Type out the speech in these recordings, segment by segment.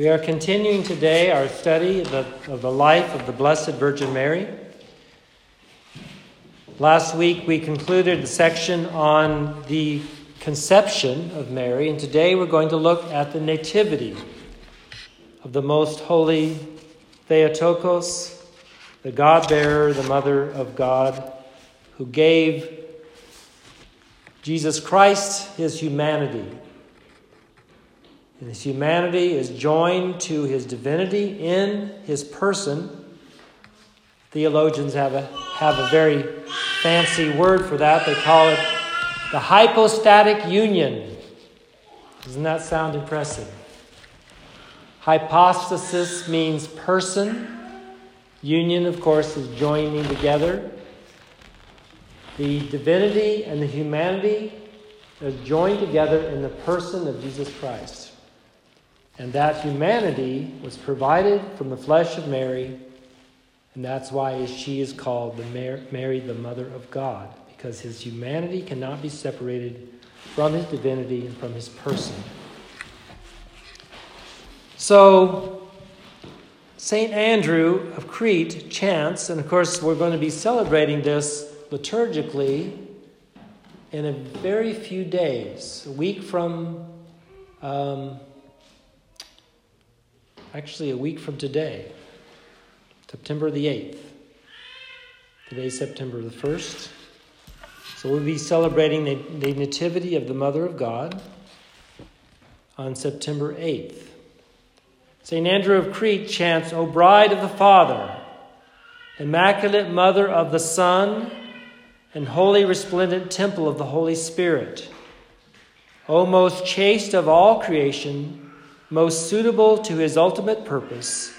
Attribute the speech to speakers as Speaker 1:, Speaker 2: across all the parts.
Speaker 1: We are continuing today our study of the, of the life of the Blessed Virgin Mary. Last week we concluded the section on the conception of Mary, and today we're going to look at the nativity of the most holy Theotokos, the God bearer, the mother of God, who gave Jesus Christ his humanity his humanity is joined to his divinity in his person. Theologians have a, have a very fancy word for that. They call it the hypostatic union. Doesn't that sound impressive? Hypostasis means person. Union, of course, is joining together. The divinity and the humanity are joined together in the person of Jesus Christ. And that humanity was provided from the flesh of Mary, and that's why she is called the Mary, the Mother of God, because his humanity cannot be separated from his divinity and from his person. So, St. Andrew of Crete chants, and of course, we're going to be celebrating this liturgically in a very few days, a week from. Um, actually a week from today, September the 8th. Today's September the 1st. So we'll be celebrating the, the Nativity of the Mother of God on September 8th. St. Andrew of Crete chants, O Bride of the Father, Immaculate Mother of the Son, and Holy Resplendent Temple of the Holy Spirit. O most chaste of all creation, most suitable to his ultimate purpose.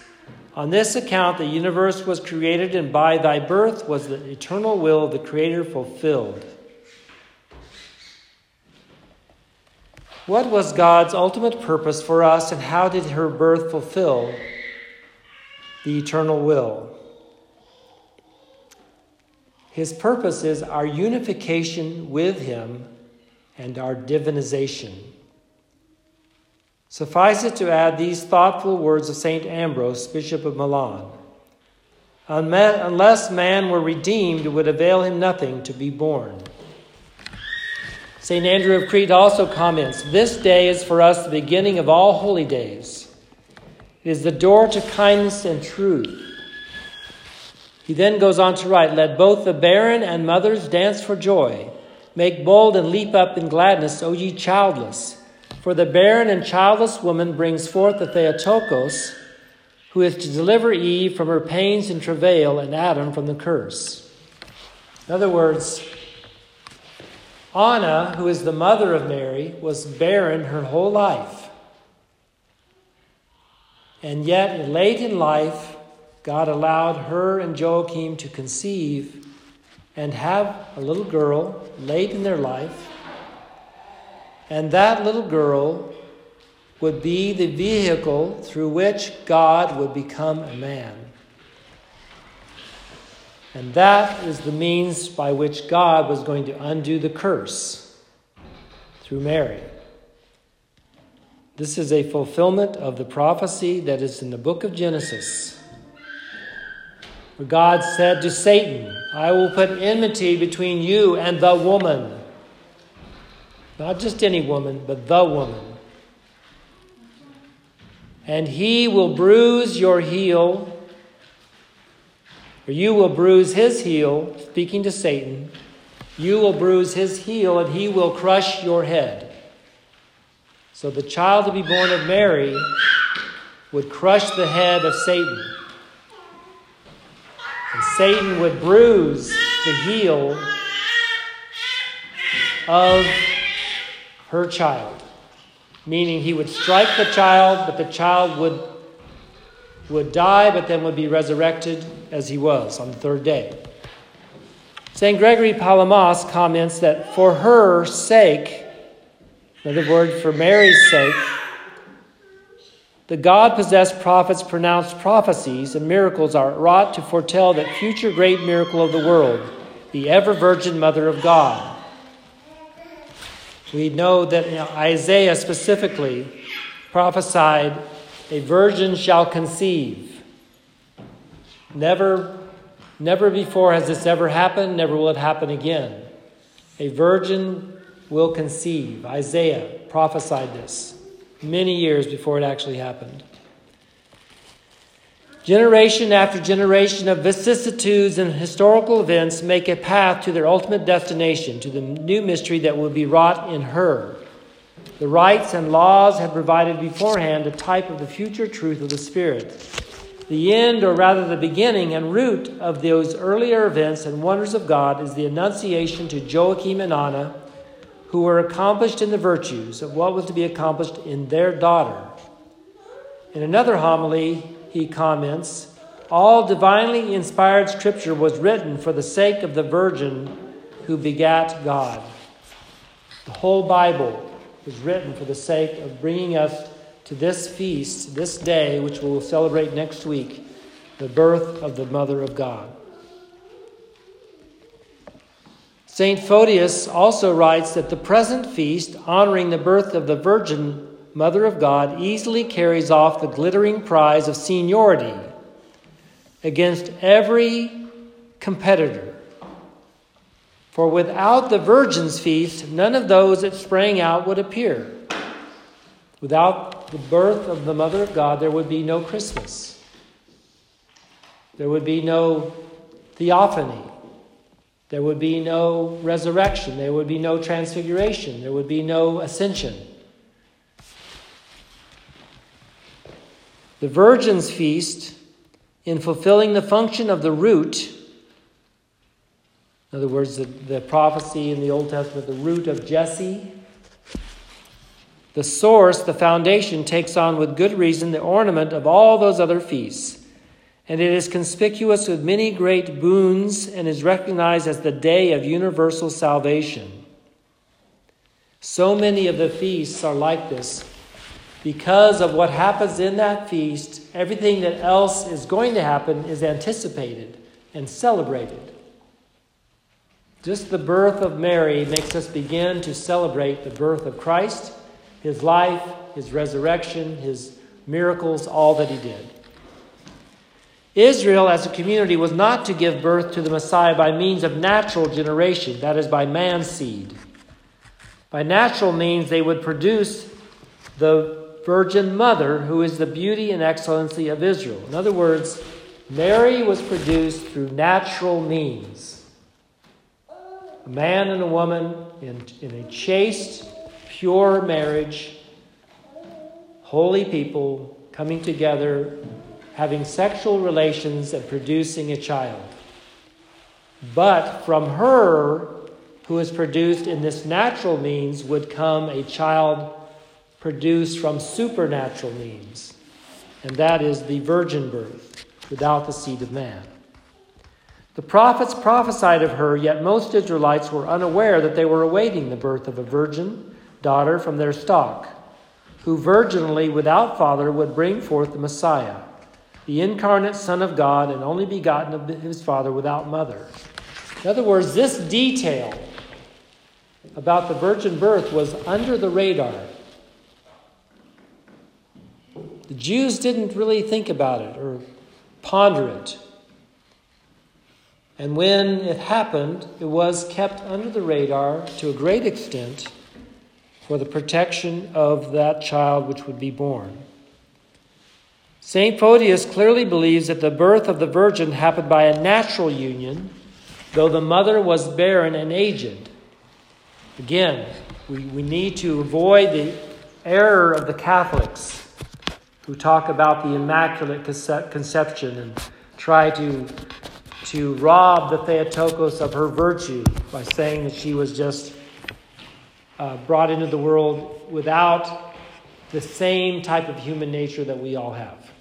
Speaker 1: On this account, the universe was created, and by thy birth was the eternal will of the Creator fulfilled. What was God's ultimate purpose for us, and how did her birth fulfill the eternal will? His purpose is our unification with Him and our divinization. Suffice it to add these thoughtful words of St. Ambrose, Bishop of Milan Unless man were redeemed, it would avail him nothing to be born. St. Andrew of Crete also comments This day is for us the beginning of all holy days. It is the door to kindness and truth. He then goes on to write Let both the barren and mothers dance for joy. Make bold and leap up in gladness, O ye childless. For the barren and childless woman brings forth the Theotokos, who is to deliver Eve from her pains and travail, and Adam from the curse. In other words, Anna, who is the mother of Mary, was barren her whole life. And yet, late in life, God allowed her and Joachim to conceive and have a little girl late in their life. And that little girl would be the vehicle through which God would become a man. And that is the means by which God was going to undo the curse through Mary. This is a fulfillment of the prophecy that is in the book of Genesis, where God said to Satan, I will put enmity between you and the woman not just any woman, but the woman. And he will bruise your heel, or you will bruise his heel, speaking to Satan. You will bruise his heel, and he will crush your head. So the child to be born of Mary would crush the head of Satan. And Satan would bruise the heel of her child, meaning he would strike the child, but the child would, would die, but then would be resurrected as he was on the third day. St. Gregory Palamas comments that for her sake, another word for Mary's sake, the God possessed prophets pronounced prophecies, and miracles are wrought to foretell that future great miracle of the world, the ever Virgin Mother of God. We know that you know, Isaiah specifically prophesied a virgin shall conceive. Never, never before has this ever happened, never will it happen again. A virgin will conceive. Isaiah prophesied this many years before it actually happened. Generation after generation of vicissitudes and historical events make a path to their ultimate destination, to the new mystery that will be wrought in her. The rites and laws had provided beforehand a type of the future truth of the Spirit. The end, or rather the beginning and root of those earlier events and wonders of God, is the annunciation to Joachim and Anna, who were accomplished in the virtues of what was to be accomplished in their daughter. In another homily, he comments, all divinely inspired scripture was written for the sake of the Virgin who begat God. The whole Bible was written for the sake of bringing us to this feast, this day, which we'll celebrate next week, the birth of the Mother of God. St. Photius also writes that the present feast, honoring the birth of the Virgin Mother of God, easily carries off the glittering prize of seniority against every competitor. For without the Virgin's feast, none of those that sprang out would appear. Without the birth of the Mother of God, there would be no Christmas. There would be no theophany. There would be no resurrection. There would be no transfiguration. There would be no ascension. The Virgin's feast, in fulfilling the function of the root, in other words, the, the prophecy in the Old Testament, the root of Jesse. The source, the foundation, takes on with good reason the ornament of all those other feasts. And it is conspicuous with many great boons and is recognized as the day of universal salvation. So many of the feasts are like this. Because of what happens in that feast, everything that else is going to happen is anticipated and celebrated. Just the birth of Mary makes us begin to celebrate the birth of Christ, his life, his resurrection, his miracles, all that he did. Israel, as a community, was not to give birth to the Messiah by means of natural generation, that is, by man's seed. By natural means, they would produce the Virgin Mother, who is the beauty and excellency of Israel. In other words, Mary was produced through natural means a man and a woman in, in a chaste, pure marriage, holy people coming together, having sexual relations, and producing a child. But from her, who is produced in this natural means, would come a child produced from supernatural means, and that is the virgin birth without the seed of man. The prophets prophesied of her, yet most Israelites were unaware that they were awaiting the birth of a virgin daughter from their stock, who virginally, without father, would bring forth the Messiah, the incarnate Son of God and only begotten of his Father without mother. In other words, this detail about the virgin birth was under the radar. The Jews didn't really think about it or ponder it. And when it happened, it was kept under the radar to a great extent for the protection of that child which would be born. St. Photius clearly believes that the birth of the Virgin happened by a natural union, though the mother was barren and aged. Again, we, we need to avoid the error of the Catholics who talk about the Immaculate Conception and try to to rob the Theotokos of her virtue by saying that she was just uh, brought into the world without the same type of human nature that we all have.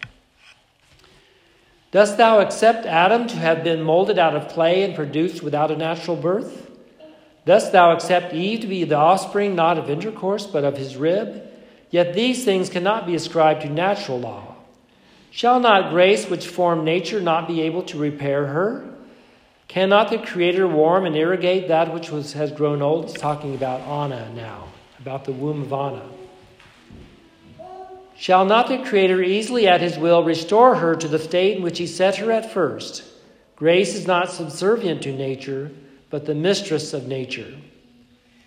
Speaker 1: Dost thou accept Adam to have been molded out of clay and produced without a natural birth? Dost thou accept Eve to be the offspring not of intercourse, but of his rib? Yet these things cannot be ascribed to natural law. Shall not grace which formed nature not be able to repair her? Cannot the Creator warm and irrigate that which was, has grown old? He's talking about Anna now, about the womb of Anna. Shall not the Creator easily at his will restore her to the state in which he set her at first? Grace is not subservient to nature, but the mistress of nature.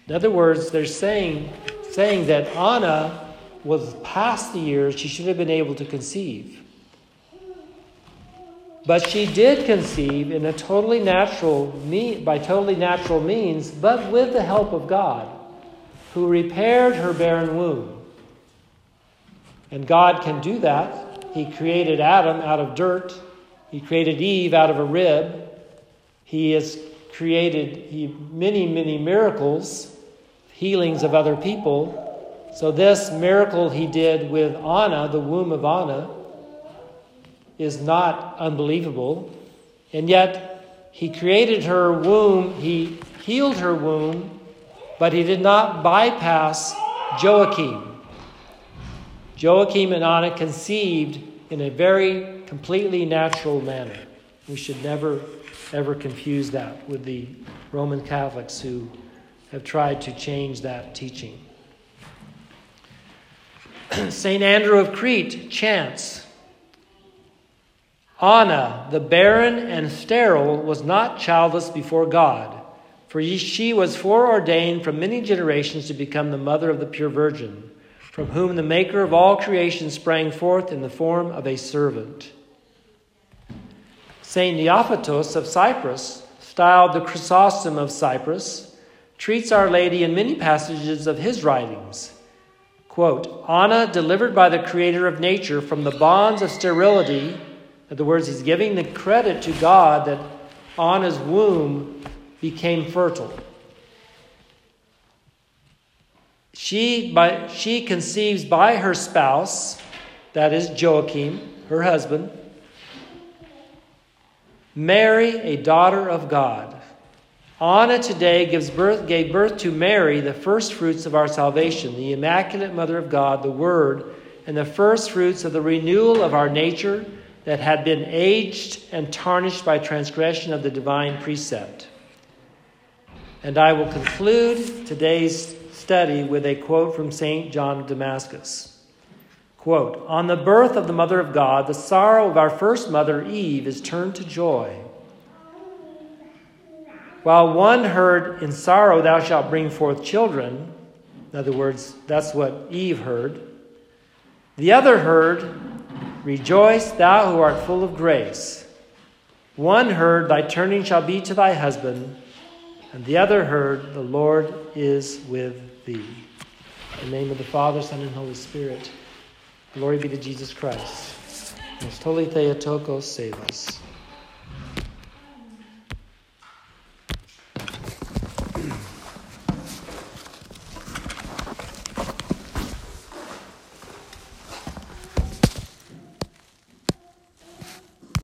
Speaker 1: In other words, they're saying, saying that Anna was past the years she should have been able to conceive. But she did conceive in a totally natural by totally natural means, but with the help of God, who repaired her barren womb. And God can do that. He created Adam out of dirt. He created Eve out of a rib. He has created he, many, many miracles, healings of other people. So, this miracle he did with Anna, the womb of Anna, is not unbelievable. And yet, he created her womb, he healed her womb, but he did not bypass Joachim. Joachim and Anna conceived in a very completely natural manner. We should never, ever confuse that with the Roman Catholics who have tried to change that teaching. St. Andrew of Crete chants Anna, the barren and sterile, was not childless before God, for she was foreordained from many generations to become the mother of the pure Virgin from whom the Maker of all creation sprang forth in the form of a servant. St. Neophytos of Cyprus, styled the Chrysostom of Cyprus, treats Our Lady in many passages of his writings. Quote, Anna, delivered by the Creator of nature from the bonds of sterility, in other words, he's giving the credit to God that Anna's womb became fertile. She, by, she conceives by her spouse, that is Joachim, her husband, Mary, a daughter of God. Anna today gives birth, gave birth to Mary, the first fruits of our salvation, the Immaculate Mother of God, the Word, and the first fruits of the renewal of our nature that had been aged and tarnished by transgression of the divine precept. And I will conclude today's study with a quote from St. John of Damascus. Quote, On the birth of the Mother of God, the sorrow of our first mother, Eve, is turned to joy. While one heard, In sorrow thou shalt bring forth children, in other words, that's what Eve heard, the other heard, Rejoice, thou who art full of grace. One heard, Thy turning shall be to thy husband, and the other heard, The Lord is with thee. In the name of the Father, Son, and Holy Spirit. Glory be to Jesus Christ. Most holy Theotokos, save us.